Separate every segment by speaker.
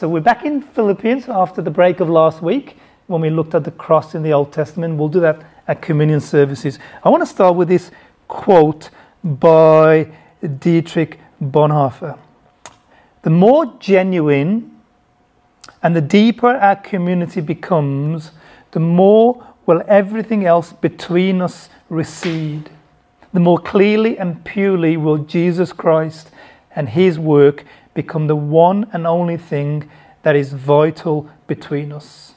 Speaker 1: So we're back in Philippians after the break of last week when we looked at the cross in the Old Testament. We'll do that at communion services. I want to start with this quote by Dietrich Bonhoeffer. The more genuine and the deeper our community becomes, the more will everything else between us recede. The more clearly and purely will Jesus Christ and his work become the one and only thing that is vital between us.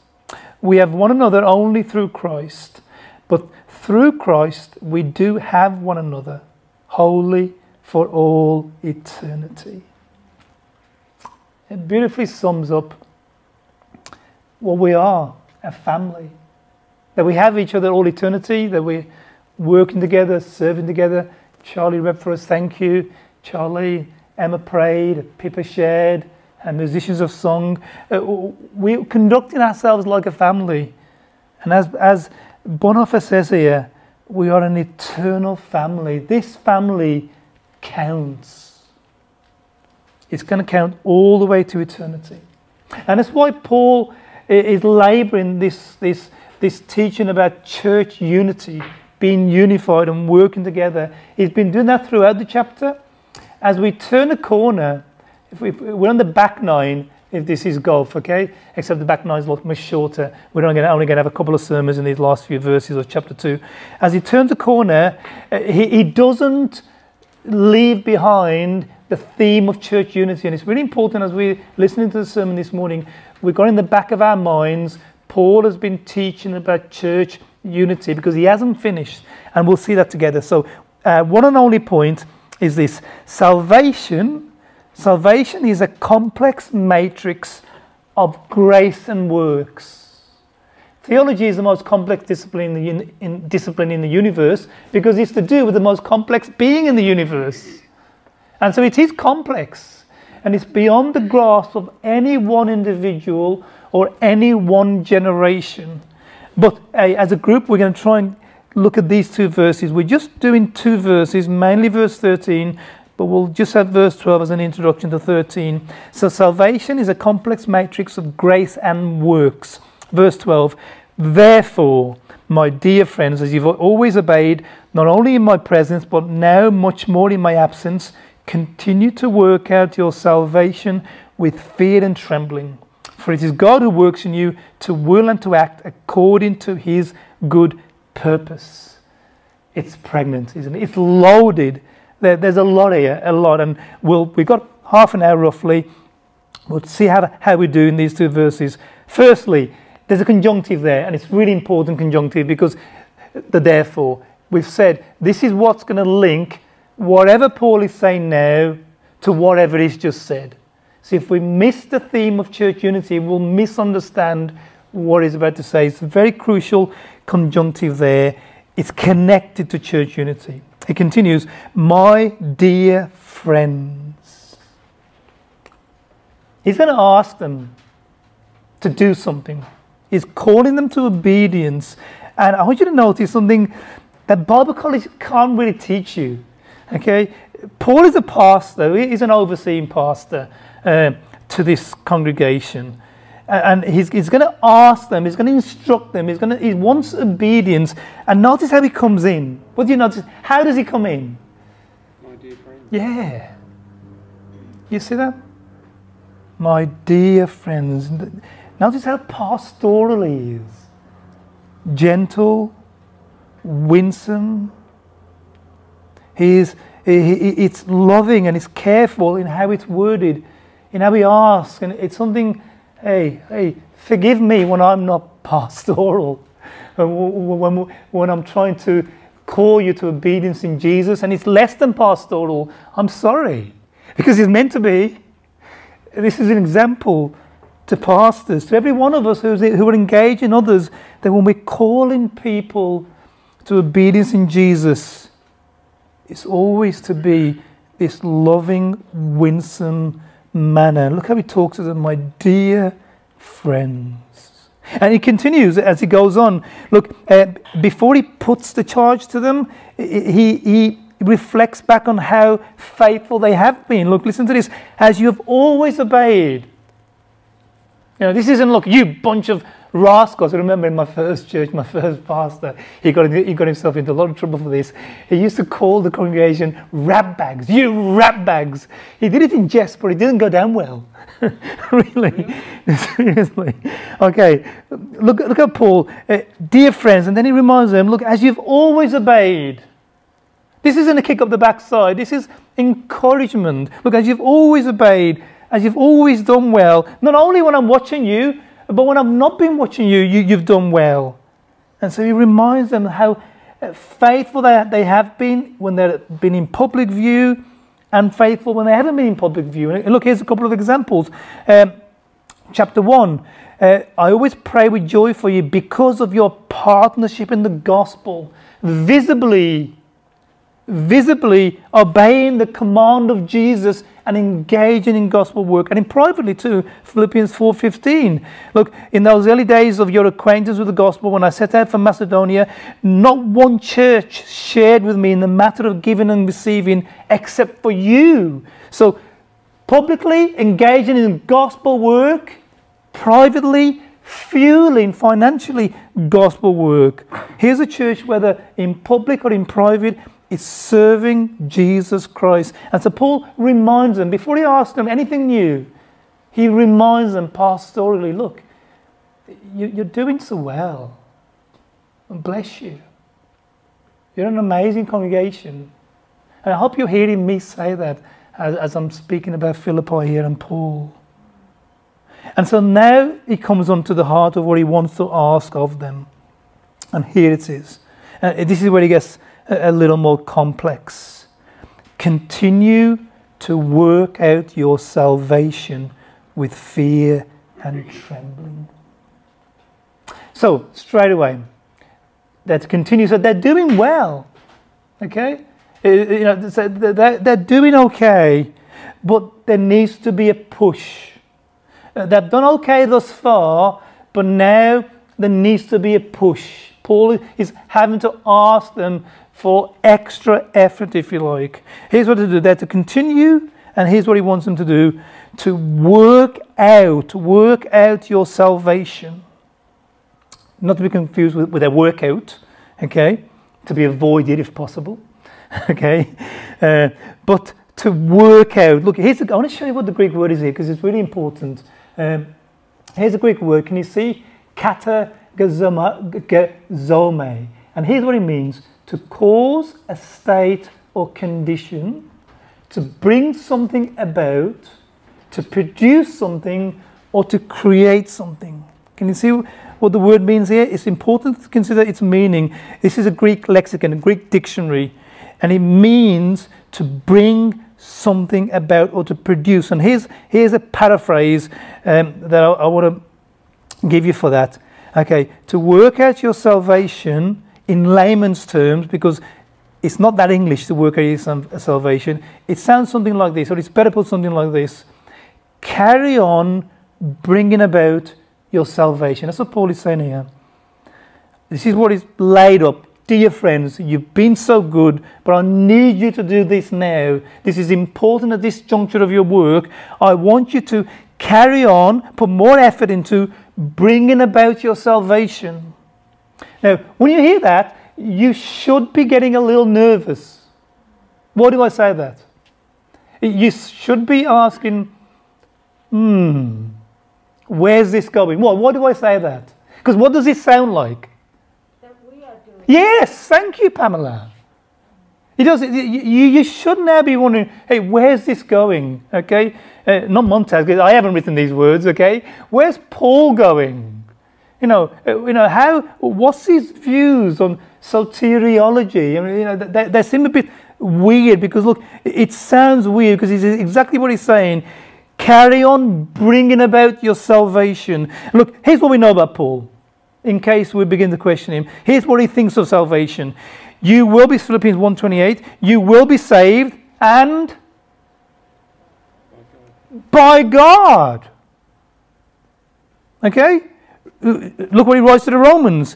Speaker 1: We have one another only through Christ, but through Christ we do have one another, wholly for all eternity. It beautifully sums up what we are a family. That we have each other all eternity, that we're working together, serving together. Charlie read for us, thank you. Charlie, Emma prayed, Pippa shared, and musicians of song. Uh, we're conducting ourselves like a family. And as, as Bonhoeffer says here, we are an eternal family. This family counts. It's going to count all the way to eternity. And that's why Paul is laboring this, this, this teaching about church unity, being unified and working together. He's been doing that throughout the chapter as we turn a corner, if, we, are on the back nine, if this is golf, okay? Except the back nine is much shorter. We're only going to have a couple of sermons in these last few verses of chapter two. As he turns a corner, uh, he, he doesn't leave behind the theme of church unity. And it's really important as we're listening to the sermon this morning, we've got in the back of our minds, Paul has been teaching about church unity because he hasn't finished. And we'll see that together. So, uh, one and only point is this. Salvation salvation is a complex matrix of grace and works. Theology is the most complex discipline in the, in, discipline in the universe because it's to do with the most complex being in the universe. And so it is complex and it's beyond the grasp of any one individual or any one generation. But uh, as a group we're going to try and look at these two verses. We're just doing two verses, mainly verse 13, but we'll just have verse 12 as an introduction to 13. So, salvation is a complex matrix of grace and works. Verse 12, therefore, my dear friends, as you've always obeyed, not only in my presence, but now much more in my absence, continue to work out your salvation with fear and trembling. For it is God who works in you to will and to act according to his good purpose. It's pregnant, isn't it? It's loaded. There, there's a lot here, a lot. And we'll, we've got half an hour roughly. We'll see how, how we do in these two verses. Firstly, there's a conjunctive there, and it's really important conjunctive because the therefore. We've said this is what's going to link whatever Paul is saying now to whatever he's just said. So if we miss the theme of church unity, we'll misunderstand what he's about to say. It's very crucial conjunctive there. It's connected to church unity. It continues, My dear friends. He's going to ask them to do something. He's calling them to obedience. And I want you to notice something that Bible college can't really teach you. Okay? Paul is a pastor, he's an overseeing pastor uh, to this congregation and he's, he's going to ask them, he's going to instruct them, he's going to, he wants obedience. And notice how he comes in. What do you notice? How does he come in?
Speaker 2: My dear friend.
Speaker 1: Yeah. You see that? My dear friends. Notice how pastoral he is. Gentle, winsome. He is, he, he, it's loving and it's careful in how it's worded, in how he asks. And it's something hey, hey, forgive me when I'm not pastoral, when, when I'm trying to call you to obedience in Jesus and it's less than pastoral, I'm sorry, because it's meant to be. This is an example to pastors, to every one of us who's, who are engaged in others, that when we're calling people to obedience in Jesus, it's always to be this loving, winsome, manner. Look how he talks to them, my dear friends. And he continues as he goes on. Look, uh, before he puts the charge to them, he, he reflects back on how faithful they have been. Look, listen to this. As you have always obeyed, You know, this isn't look, you bunch of rascals. I remember in my first church, my first pastor, he got, he got himself into a lot of trouble for this. He used to call the congregation rat bags. You rat bags. He did it in jest, but it didn't go down well. really? Seriously. Okay, look, look at Paul. Uh, dear friends, and then he reminds them look, as you've always obeyed, this isn't a kick up the backside, this is encouragement. Look, as you've always obeyed, as you've always done well, not only when I'm watching you, but when I've not been watching you, you you've done well. And so he reminds them how uh, faithful they, they have been when they've been in public view and faithful when they haven't been in public view. And look, here's a couple of examples. Um, chapter 1 uh, I always pray with joy for you because of your partnership in the gospel, visibly visibly obeying the command of Jesus and engaging in gospel work and in privately too philippians 4.15 look in those early days of your acquaintance with the gospel when i set out for macedonia not one church shared with me in the matter of giving and receiving except for you. So publicly engaging in gospel work privately fueling financially gospel work. Here's a church whether in public or in private is serving Jesus Christ. And so Paul reminds them, before he asks them anything new, he reminds them pastorally look, you're doing so well. And bless you. You're an amazing congregation. And I hope you're hearing me say that as, as I'm speaking about Philippi here and Paul. And so now he comes on to the heart of what he wants to ask of them. And here it is. Uh, this is where he gets a little more complex. Continue to work out your salvation with fear and trembling. So, straight away, that continues. So they're doing well. Okay? You know, they're doing okay, but there needs to be a push. Uh, they've done okay thus far, but now there needs to be a push. Paul is having to ask them for extra effort, if you like. Here's what to do. They're to continue, and here's what he wants them to do to work out, work out your salvation. Not to be confused with, with a workout, okay? To be avoided if possible, okay? Uh, but to work out. Look, here's the, I want to show you what the Greek word is here because it's really important. Um, here's the Greek word. Can you see? Kata gazome. And here's what it means to cause a state or condition, to bring something about, to produce something, or to create something. Can you see what the word means here? It's important to consider its meaning. This is a Greek lexicon, a Greek dictionary, and it means to bring something about or to produce. And here's, here's a paraphrase um, that I, I want to give you for that. Okay, to work out your salvation in layman's terms, because it's not that English to work out salvation, it sounds something like this, or it's better put something like this carry on bringing about your salvation. That's what Paul is saying here. This is what is laid up. Dear friends, you've been so good, but I need you to do this now. This is important at this juncture of your work. I want you to carry on, put more effort into bringing about your salvation. Now, when you hear that, you should be getting a little nervous. Why do I say that? You should be asking, hmm, where's this going? What, why do I say that? Because what does it sound like?
Speaker 2: That we are doing.
Speaker 1: Yes, thank you, Pamela. It does. You, you should now be wondering, hey, where's this going? Okay, uh, not Montez, because I haven't written these words. Okay, where's Paul going? You know, uh, you know how. What's his views on soteriology? I mean, you know, they, they seem a bit weird because look, it sounds weird because he's exactly what he's saying. Carry on bringing about your salvation. Look, here's what we know about Paul. In case we begin to question him, here's what he thinks of salvation. You will be Philippians 1:28. You will be saved and by God. Okay? Look what he writes to the Romans.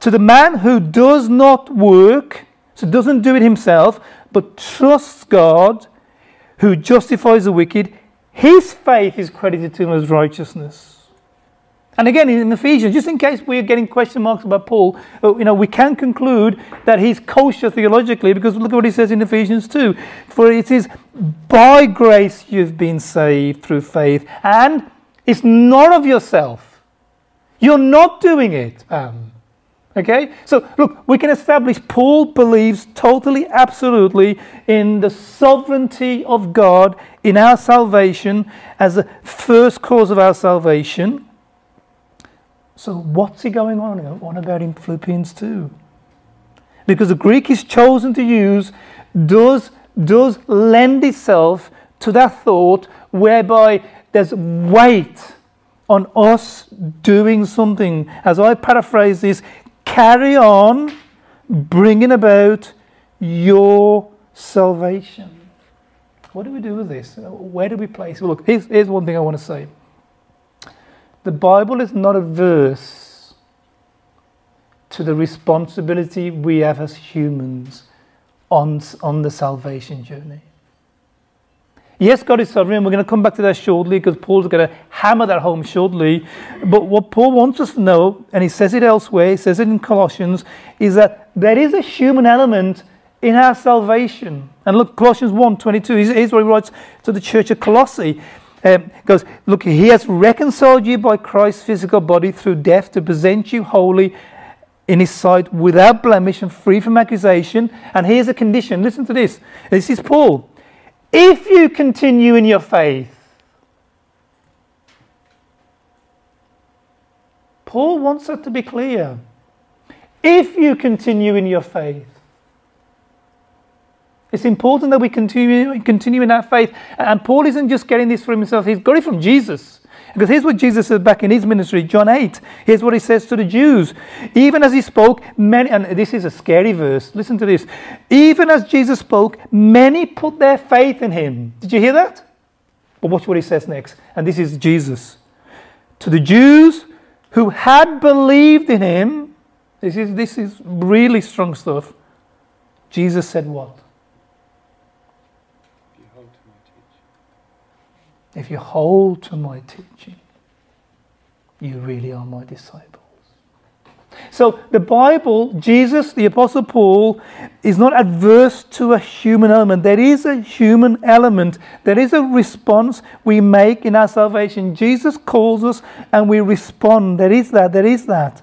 Speaker 1: To the man who does not work, so doesn't do it himself, but trusts God, who justifies the wicked, his faith is credited to him as righteousness. And again, in Ephesians, just in case we're getting question marks about Paul, uh, you know, we can conclude that he's kosher theologically because look at what he says in Ephesians 2. For it is by grace you've been saved through faith, and it's not of yourself. You're not doing it. Um, okay? So, look, we can establish Paul believes totally, absolutely in the sovereignty of God in our salvation as the first cause of our salvation. So, what's he going on on about in Philippians 2? Because the Greek he's chosen to use does, does lend itself to that thought whereby there's weight on us doing something. As I paraphrase this, carry on bringing about your salvation. What do we do with this? Where do we place? Well, look, here's, here's one thing I want to say. The Bible is not averse to the responsibility we have as humans on, on the salvation journey. Yes, God is sovereign. We're going to come back to that shortly because Paul's going to hammer that home shortly. But what Paul wants us to know, and he says it elsewhere, he says it in Colossians, is that there is a human element in our salvation. And look, Colossians 1 22, here's what he writes to the church of Colossae um, goes, Look, he has reconciled you by Christ's physical body through death to present you holy in his sight without blemish and free from accusation. And here's a condition listen to this. This is Paul. If you continue in your faith, Paul wants that to be clear. If you continue in your faith, it's important that we continue, continue in our faith. And Paul isn't just getting this from himself, he's got it from Jesus. Because here's what Jesus said back in his ministry, John 8. Here's what he says to the Jews. Even as he spoke, many, and this is a scary verse, listen to this. Even as Jesus spoke, many put their faith in him. Did you hear that? But watch what he says next. And this is Jesus. To the Jews who had believed in him, this is, this is really strong stuff. Jesus said what? If you hold to my teaching, you really are my disciples. So the Bible, Jesus, the Apostle Paul, is not adverse to a human element. There is a human element. There is a response we make in our salvation. Jesus calls us and we respond. There is that. There is that.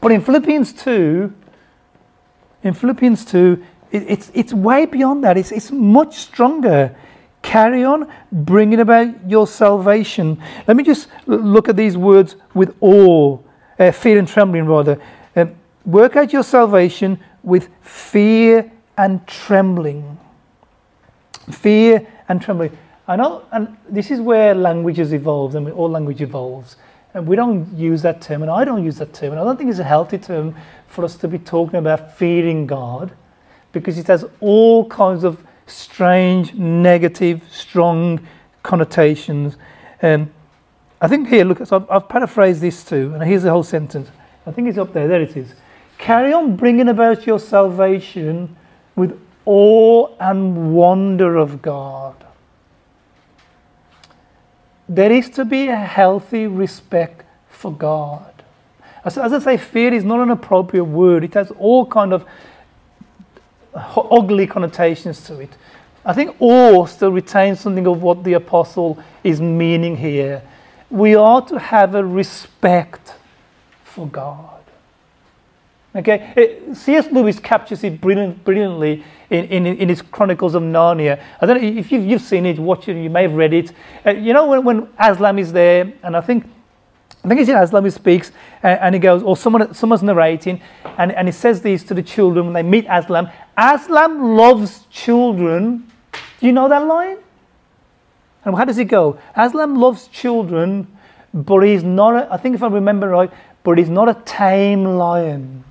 Speaker 1: But in Philippians 2, in Philippians 2, it, it's, it's way beyond that. It's, it's much stronger. Carry on bringing about your salvation. Let me just look at these words with awe, uh, fear and trembling, rather. Uh, work out your salvation with fear and trembling. Fear and trembling. I know, and this is where language has evolved, I mean, all language evolves. And we don't use that term, and I don't use that term, and I don't think it's a healthy term for us to be talking about fearing God because it has all kinds of strange, negative, strong connotations. Um, I think here, look, so I've, I've paraphrased this too, and here's the whole sentence. I think it's up there. There it is. Carry on bringing about your salvation with awe and wonder of God. There is to be a healthy respect for God. As, as I say, fear is not an appropriate word. It has all kind of ugly connotations to it. I think awe still retains something of what the apostle is meaning here. We are to have a respect for God. Okay, C.S. Lewis captures it brilliant, brilliantly in, in, in, his Chronicles of Narnia. I don't know if you've, you've seen it, watched it, you may have read it. Uh, you know, when, when Aslan is there, and I think I think it's in Aslan who speaks, uh, and he goes, or someone, someone's narrating, and, and he says these to the children when they meet Aslan. Aslan loves children. Do you know that line? And how does it go? Aslan loves children, but he's not, a, I think if I remember right, but he's not a tame lion.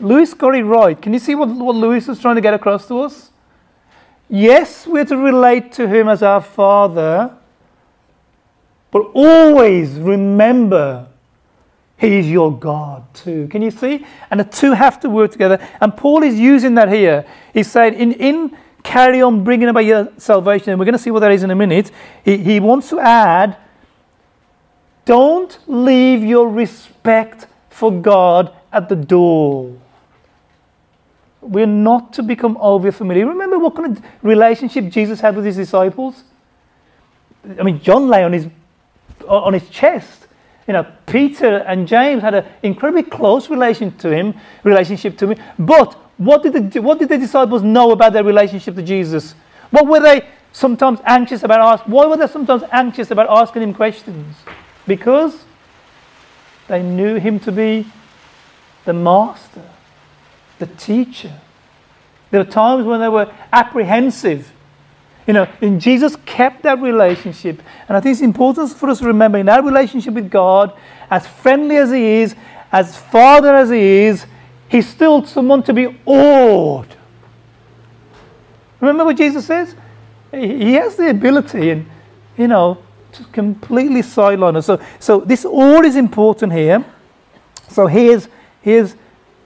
Speaker 1: Lewis got it right. Can you see what, what Lewis is trying to get across to us? Yes, we're to relate to him as our father, but always remember he is your God too. Can you see? And the two have to work together. And Paul is using that here. He's saying, in, in carry on bringing about your salvation, and we're going to see what that is in a minute, he, he wants to add don't leave your respect for God at the door. We're not to become over familiar. Remember what kind of relationship Jesus had with his disciples? I mean, John lay on his on his chest. You know, Peter and James had an incredibly close relation to him, relationship to him. But what did the what did the disciples know about their relationship to Jesus? What were they sometimes anxious about asking? Why were they sometimes anxious about asking him questions? Because they knew him to be the master, the teacher. There were times when they were apprehensive. You know, and Jesus kept that relationship. And I think it's important for us to remember in our relationship with God, as friendly as He is, as Father as He is, He's still someone to be awed. Remember what Jesus says? He has the ability and, you know, to completely sideline us. So, so this all is important here. So here's, here's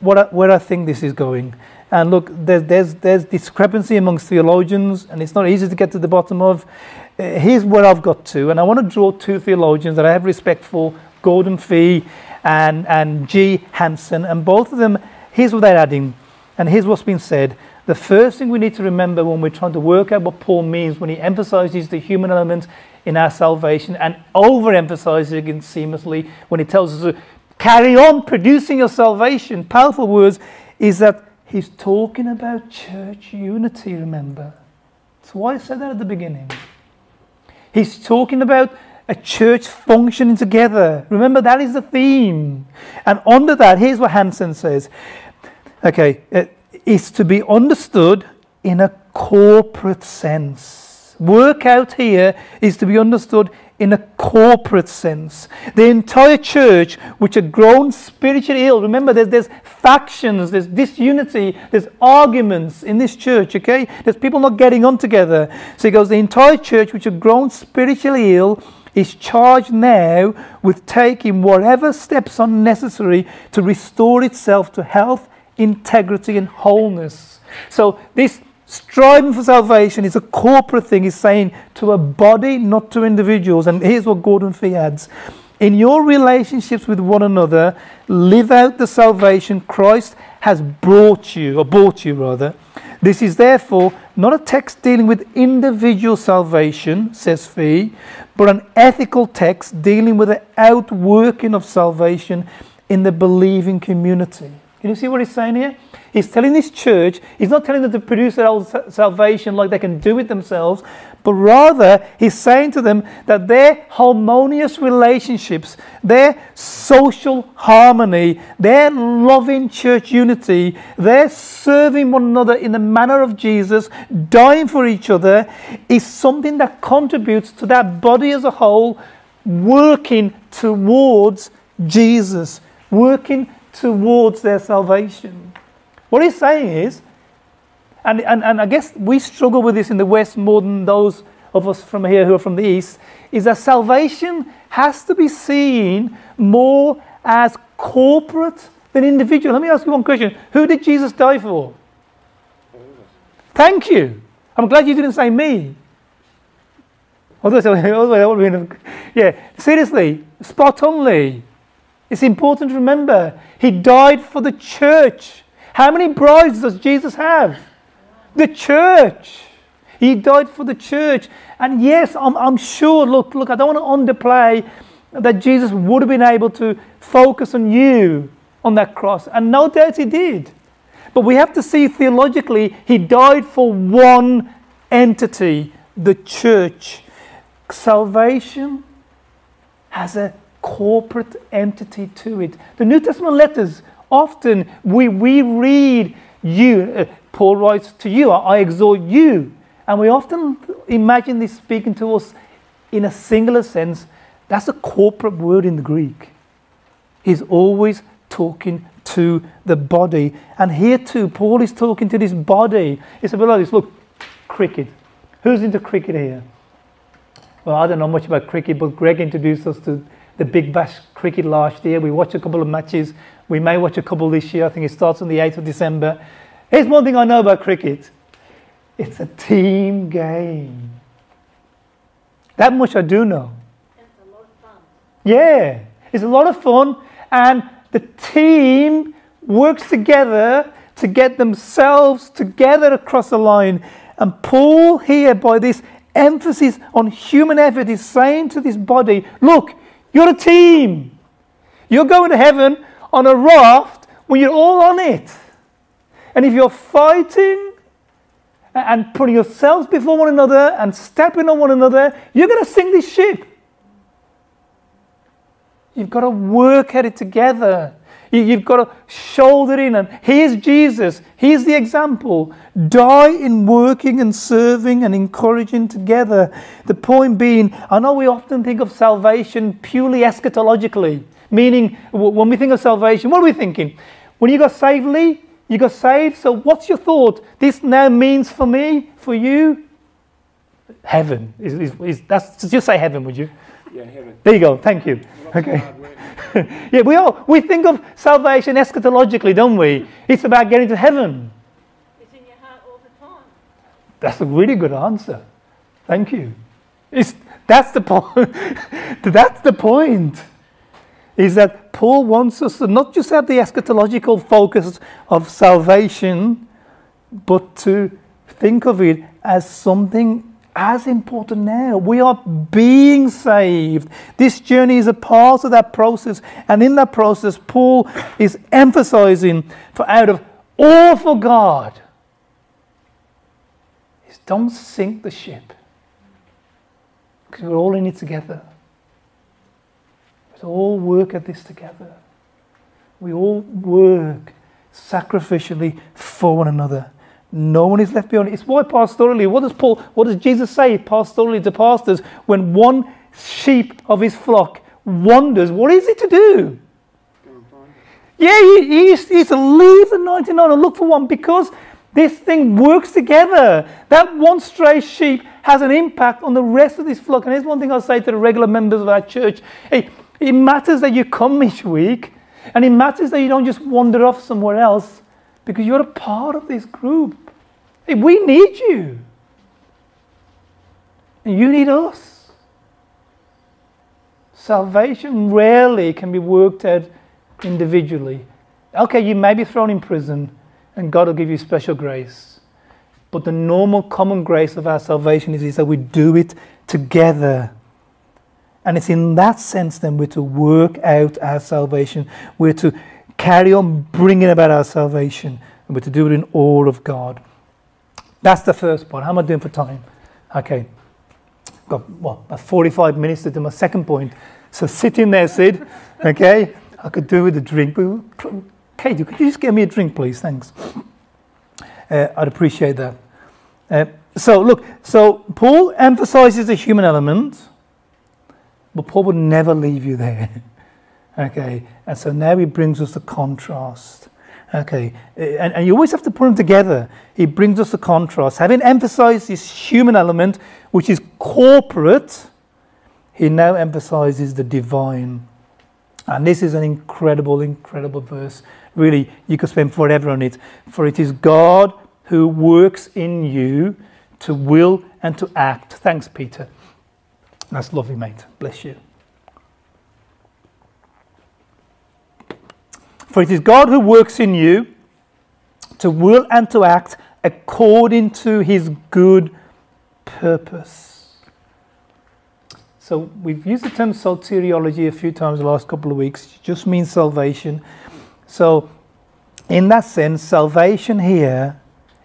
Speaker 1: what I, where I think this is going. And look, there's, there's, there's discrepancy amongst theologians, and it's not easy to get to the bottom of. Uh, here's where I've got to, and I want to draw two theologians that I have respect for Gordon Fee and, and G. Hansen, and both of them, here's what they're adding, and here's what's been said. The first thing we need to remember when we're trying to work out what Paul means when he emphasizes the human element in our salvation and overemphasizes it seamlessly when he tells us to carry on producing your salvation, powerful words, is that he's talking about church unity, remember. That's why I said that at the beginning. He's talking about a church functioning together. Remember, that is the theme. And under that, here's what Hansen says. Okay, it is to be understood in a corporate sense. Work out here is to be understood in a corporate sense. The entire church, which had grown spiritually ill, remember there's, there's factions, there's disunity, there's arguments in this church, okay? There's people not getting on together. So he goes, the entire church, which had grown spiritually ill, is charged now with taking whatever steps are necessary to restore itself to health, integrity, and wholeness. So this Striving for salvation is a corporate thing, He's saying to a body, not to individuals. And here's what Gordon Fee adds In your relationships with one another, live out the salvation Christ has brought you, or bought you rather. This is therefore not a text dealing with individual salvation, says Fee, but an ethical text dealing with the outworking of salvation in the believing community. Can you see what he's saying here? He's telling this church, he's not telling them to produce their own salvation like they can do it themselves, but rather he's saying to them that their harmonious relationships, their social harmony, their loving church unity, their serving one another in the manner of Jesus, dying for each other, is something that contributes to that body as a whole working towards Jesus, working towards their salvation. What he's saying is, and, and, and I guess we struggle with this in the West more than those of us from here who are from the East, is that salvation has to be seen more as corporate than individual. Let me ask you one question Who did Jesus die for? Thank you. I'm glad you didn't say me. Yeah, seriously, spot only. It's important to remember. He died for the church. How many brides does Jesus have? The church. He died for the church. And yes, I'm, I'm sure, look, look, I don't want to underplay that Jesus would have been able to focus on you on that cross. And no doubt he did. But we have to see theologically, he died for one entity, the church. Salvation has a corporate entity to it. The New Testament letters often we, we read you, uh, Paul writes to you, I, I exhort you. And we often imagine this speaking to us in a singular sense. That's a corporate word in the Greek. He's always talking to the body. And here too, Paul is talking to this body. It's a bit like this look, cricket. Who's into cricket here? Well, I don't know much about cricket, but Greg introduced us to the Big Bash cricket last year. We watched a couple of matches we may watch a couple this year. I think it starts on the 8th of December. Here's one thing I know about cricket it's a team game. That much I do know. It's a lot of fun. Yeah, it's a lot of fun, and the team works together to get themselves together across the line. And Paul, here, by this emphasis on human effort, is saying to this body, Look, you're a team. You're going to heaven on a raft when you're all on it. And if you're fighting and putting yourselves before one another and stepping on one another, you're going to sink this ship. You've got to work at it together. You've got to shoulder in. And here's Jesus. Here's the example. Die in working and serving and encouraging together. The point being, I know we often think of salvation purely eschatologically, meaning when we think of salvation, what are we thinking? When you got saved, Lee, you got saved. So what's your thought? This now means for me, for you, heaven. Is, is, is that's, just say heaven, would you?
Speaker 3: Yeah, heaven.
Speaker 1: There you go. Thank you. Okay. yeah, we all we think of salvation eschatologically, don't we? It's about getting to heaven.
Speaker 2: It's in your heart all the time.
Speaker 1: That's a really good answer. Thank you. It's, that's the point. that's the point. Is that Paul wants us to not just have the eschatological focus of salvation, but to think of it as something as important now. We are being saved. This journey is a part of that process. And in that process, Paul is emphasizing for out of all for God is don't sink the ship. Because we're all in it together. We all work at this together. We all work sacrificially for one another. No one is left behind. It's why pastorally, what does Paul, what does Jesus say pastorally to pastors when one sheep of his flock wanders? What is it to do? Yeah, he, he, he's to leave the 99 and look for one because this thing works together. That one stray sheep has an impact on the rest of this flock. And here's one thing I'll say to the regular members of our church. Hey, it matters that you come each week, and it matters that you don't just wander off somewhere else because you're a part of this group. We need you. And you need us. Salvation rarely can be worked out individually. Okay, you may be thrown in prison and God will give you special grace. But the normal common grace of our salvation is, is that we do it together. And it's in that sense then we're to work out our salvation. We're to carry on bringing about our salvation. And we're to do it in all of God. That's the first point. How am I doing for time? Okay. Got what, about 45 minutes to do my second point. So sit in there, Sid. Okay. I could do with a drink. Katie, could you just get me a drink, please? Thanks. Uh, I'd appreciate that. Uh, so, look, so Paul emphasizes the human element, but Paul would never leave you there. okay, and so now he brings us the contrast. Okay, uh, and, and you always have to put them together. He brings us the contrast. Having emphasized this human element, which is corporate, he now emphasizes the divine. And this is an incredible, incredible verse. Really, you could spend forever on it. For it is God who works in you to will and to act. Thanks, Peter. That's lovely, mate. Bless you. For it is God who works in you to will and to act according to his good purpose. So we've used the term soteriology a few times the last couple of weeks. It just means salvation. So in that sense, salvation here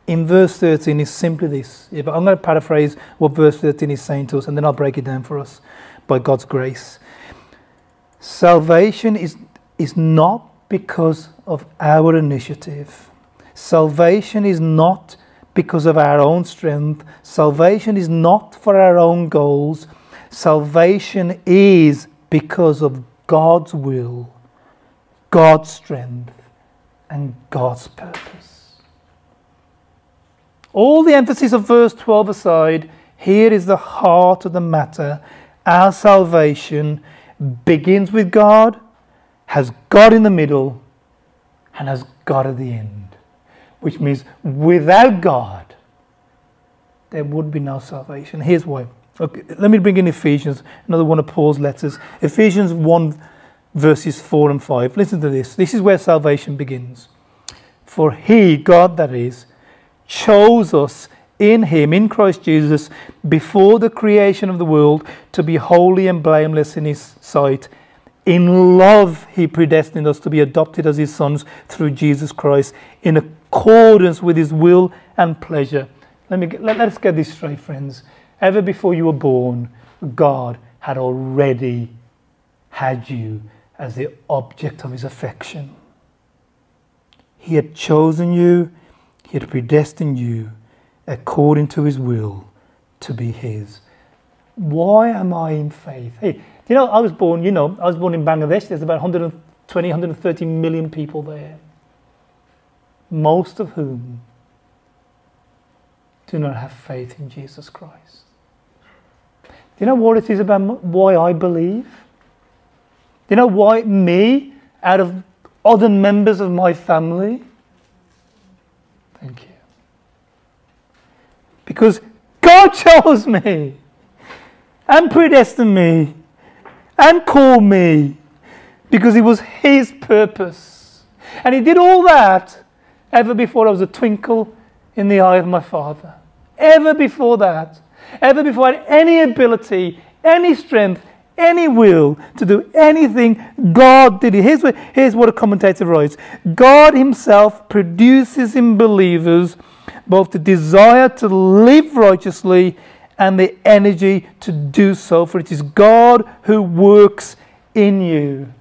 Speaker 1: in verse 13 is simply this. I'm going to paraphrase what verse 13 is saying to us, and then I'll break it down for us by God's grace. Salvation is, is not because of our initiative. Salvation is not because of our own strength. Salvation is not for our own goals. Salvation is because of God's will, God's strength, and God's purpose. All the emphasis of verse 12 aside, here is the heart of the matter. Our salvation begins with God has God in the middle and has God at the end. Which means without God, there would be no salvation. Here's why. Okay, let me bring in Ephesians, another one of Paul's letters. Ephesians 1, verses 4 and 5. Listen to this. This is where salvation begins. For he, God that is, chose us in him, in Christ Jesus, before the creation of the world, to be holy and blameless in his sight. In love, he predestined us to be adopted as his sons through Jesus Christ, in accordance with his will and pleasure. Let, me, let, let's get this straight, friends. Ever before you were born, God had already had you as the object of his affection. He had chosen you, he had predestined you according to his will to be his. Why am I in faith? Hey, you know, I was born, you know, I was born in Bangladesh. There's about 120, 130 million people there, most of whom do not have faith in Jesus Christ. Do you know what it is about why I believe? Do you know why me, out of other members of my family? Thank you. Because God chose me and predestined me and called me because it was His purpose. And He did all that ever before I was a twinkle in the eye of my Father. Ever before that. Ever before I had any ability, any strength, any will to do anything, God did it. Here's what, here's what a commentator writes God Himself produces in believers both the desire to live righteously and the energy to do so, for it is God who works in you.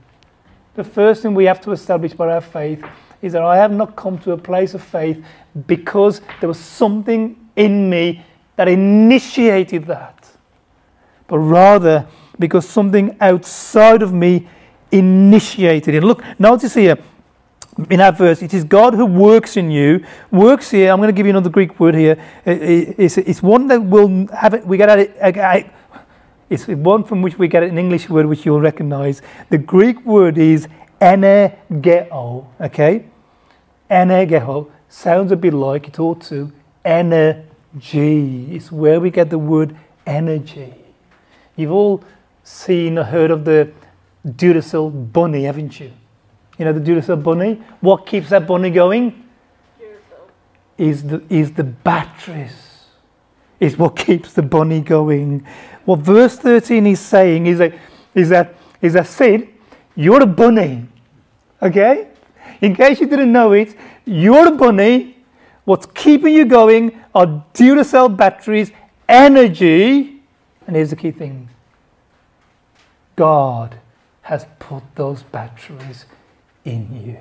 Speaker 1: The first thing we have to establish by our faith is that I have not come to a place of faith because there was something in me that initiated that, but rather because something outside of me initiated it. Look, notice here in that verse, it is God who works in you. Works here, I'm going to give you another Greek word here. It's, it's one that will have it, we get at it, uh, uh, it's one from which we get an English word which you'll recognize. The Greek word is energeo, okay? Energeo sounds a bit like it ought to. Energy. It's where we get the word energy. You've all seen or heard of the Duracell bunny, haven't you? You know the Duracell bunny? What keeps that bunny going? Is the, is the batteries. Is what keeps the bunny going. What verse 13 is saying is that, is that, is that Sid, you're a bunny. Okay? In case you didn't know it, you're a bunny. What's keeping you going are Duracell batteries, energy, and here's the key thing God has put those batteries in you.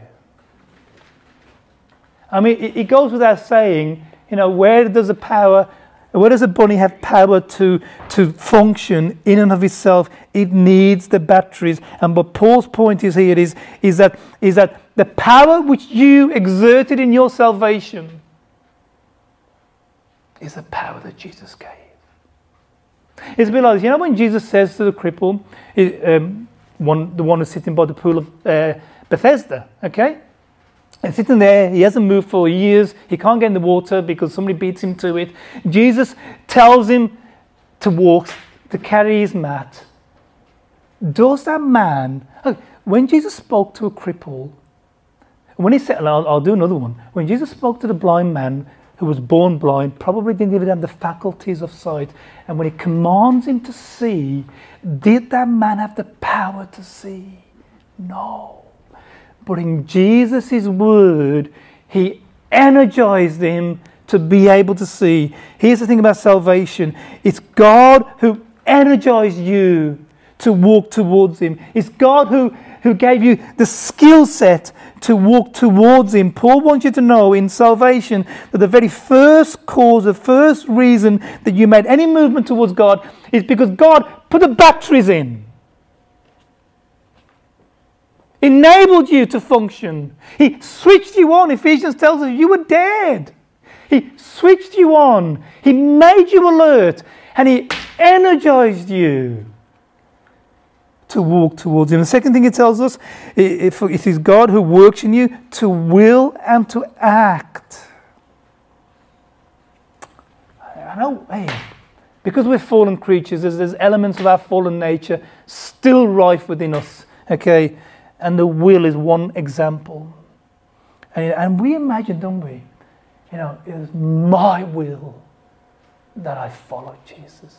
Speaker 1: I mean, it, goes without saying, you know, where does the power, where does a bunny have power to, to function in and of itself? It needs the batteries. And what Paul's point is here is, is, that, is that the power which you exerted in your salvation is the power that Jesus gave. It's a bit like, you know, when Jesus says to the cripple, um, one, the one who's sitting by the pool of uh, Bethesda, okay? And sitting there, he hasn't moved for years. He can't get in the water because somebody beats him to it. Jesus tells him to walk, to carry his mat. Does that man, when Jesus spoke to a cripple, when he said, I'll, I'll do another one. When Jesus spoke to the blind man who was born blind, probably didn't even have the faculties of sight, and when he commands him to see, did that man have the power to see? No. But in Jesus' word, he energized him to be able to see. Here's the thing about salvation it's God who energized you to walk towards him. It's God who, who gave you the skill set to walk towards him. Paul wants you to know in salvation that the very first cause, the first reason that you made any movement towards God is because God put the batteries in enabled you to function. He switched you on. Ephesians tells us you were dead. He switched you on. He made you alert and he energized you to walk towards him. The second thing He tells us it is God who works in you to will and to act. I know, hey, Because we're fallen creatures, there's, there's elements of our fallen nature still rife within us. Okay? And the will is one example. And, and we imagine, don't we? You know, it is my will that I follow Jesus.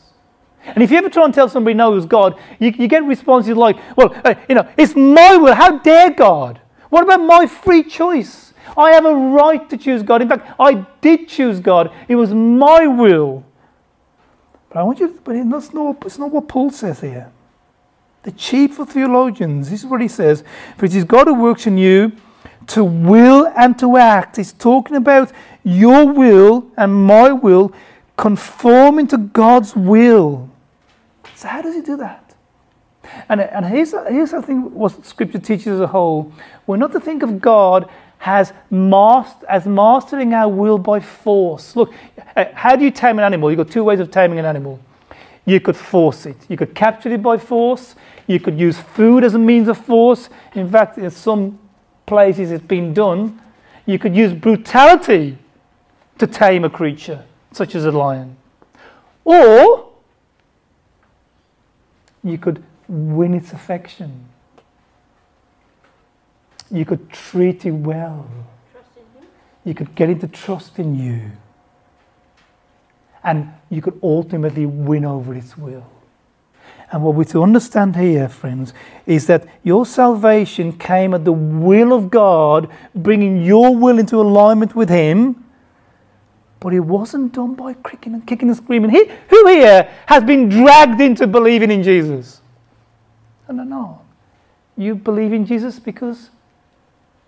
Speaker 1: And if you ever try and tell somebody no, who's God, you, you get responses like, well, uh, you know, it's my will. How dare God? What about my free choice? I have a right to choose God. In fact, I did choose God. It was my will. But I want you, to, but that's not, it's not what Paul says here. The chief of theologians, this is what he says, for it is God who works in you to will and to act. He's talking about your will and my will conforming to God's will. So, how does he do that? And, and here's, here's I think what Scripture teaches as a whole. We're not to think of God as, master, as mastering our will by force. Look, uh, how do you tame an animal? You've got two ways of taming an animal. You could force it. You could capture it by force. You could use food as a means of force. In fact, in some places it's been done. You could use brutality to tame a creature, such as a lion. Or you could win its affection. You could treat it well. You could get it to trust in you. And you could ultimately win over its will. And what we're to understand here, friends, is that your salvation came at the will of God, bringing your will into alignment with Him. But it wasn't done by kicking and kicking and screaming. He, who here has been dragged into believing in Jesus? No, no, no. You believe in Jesus because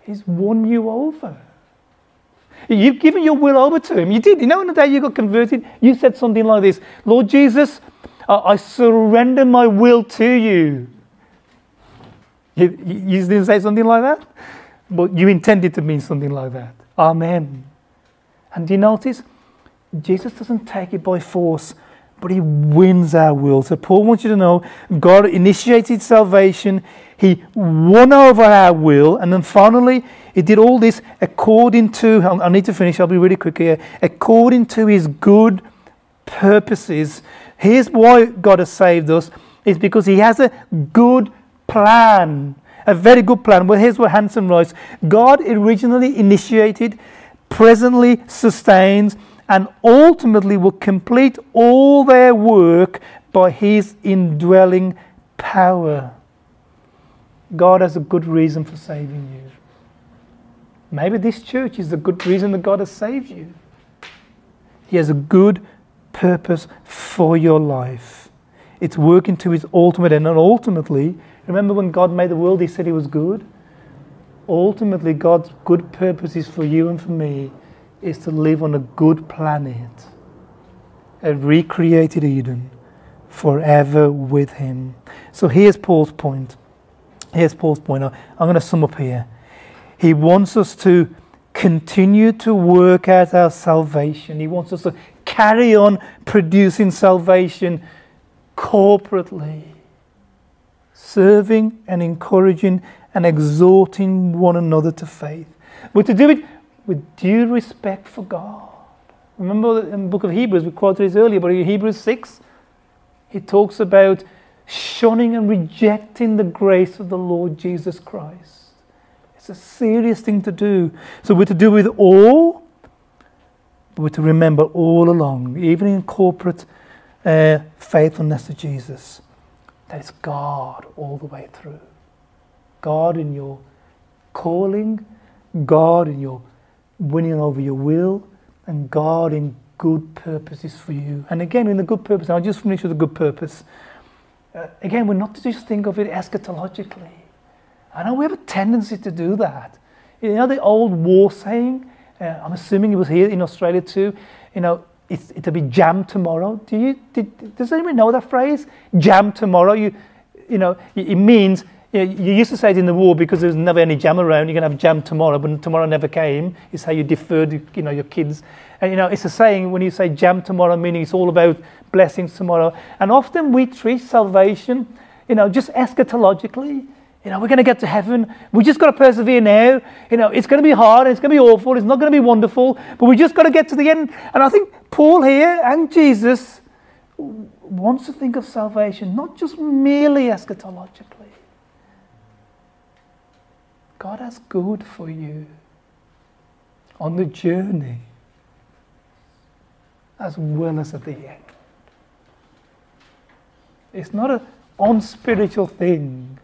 Speaker 1: He's won you over. You've given your will over to Him. You did. You know, on the day you got converted, you said something like this Lord Jesus, I surrender my will to you. You, you didn't say something like that, but you intended to mean something like that. Amen. And do you notice? Jesus doesn't take it by force, but he wins our will. So Paul wants you to know God initiated salvation, he won over our will, and then finally he did all this according to, I need to finish, I'll be really quick here, according to his good purposes. Here's why God has saved us, is because he has a good plan. A very good plan. Well, here's what Hansen writes God originally initiated, presently sustains, and ultimately will complete all their work by his indwelling power. God has a good reason for saving you. Maybe this church is the good reason that God has saved you. He has a good purpose for your life. It's working to his ultimate end. And ultimately, remember when God made the world, he said he was good? Ultimately, God's good purpose is for you and for me is to live on a good planet, a recreated Eden, forever with him. So here's Paul's point. Here's Paul's point. I'm going to sum up here. He wants us to continue to work out our salvation. He wants us to carry on producing salvation corporately, serving and encouraging and exhorting one another to faith. We're to do it with due respect for God. Remember in the book of Hebrews, we quoted this earlier, but in Hebrews 6, it talks about shunning and rejecting the grace of the Lord Jesus Christ. It's a serious thing to do. So we're to do with all, but we're to remember all along, even in corporate uh, faithfulness to Jesus, that it's God all the way through. God in your calling, God in your winning over your will, and God in good purposes for you. And again, in the good purpose, I'll just finish with a good purpose. Uh, again, we're not to just think of it eschatologically. I know we have a tendency to do that. You know the old war saying? Uh, I'm assuming it was here in Australia too. You know, it's, it'll be jam tomorrow. Do you, did, does anyone know that phrase? Jam tomorrow. You, you know, it means you, know, you used to say it in the war because there was never any jam around. You're going to have jam tomorrow, but tomorrow never came. It's how you deferred, you know, your kids. And you know, it's a saying when you say jam tomorrow, meaning it's all about blessings tomorrow. And often we treat salvation, you know, just eschatologically. You know, we're going to get to heaven. We just got to persevere now. You know, it's going to be hard. It's going to be awful. It's not going to be wonderful. But we just got to get to the end. And I think Paul here and Jesus wants to think of salvation not just merely eschatologically. God has good for you on the journey as well as at the end. It's not an unspiritual thing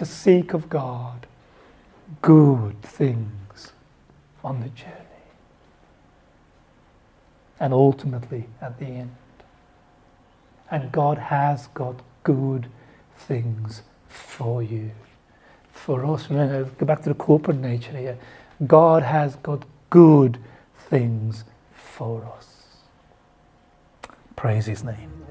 Speaker 1: to seek of God good things on the journey and ultimately at the end. And God has got good things for you. For us, remember, go back to the corporate nature here. God has got good things for us. Praise His name.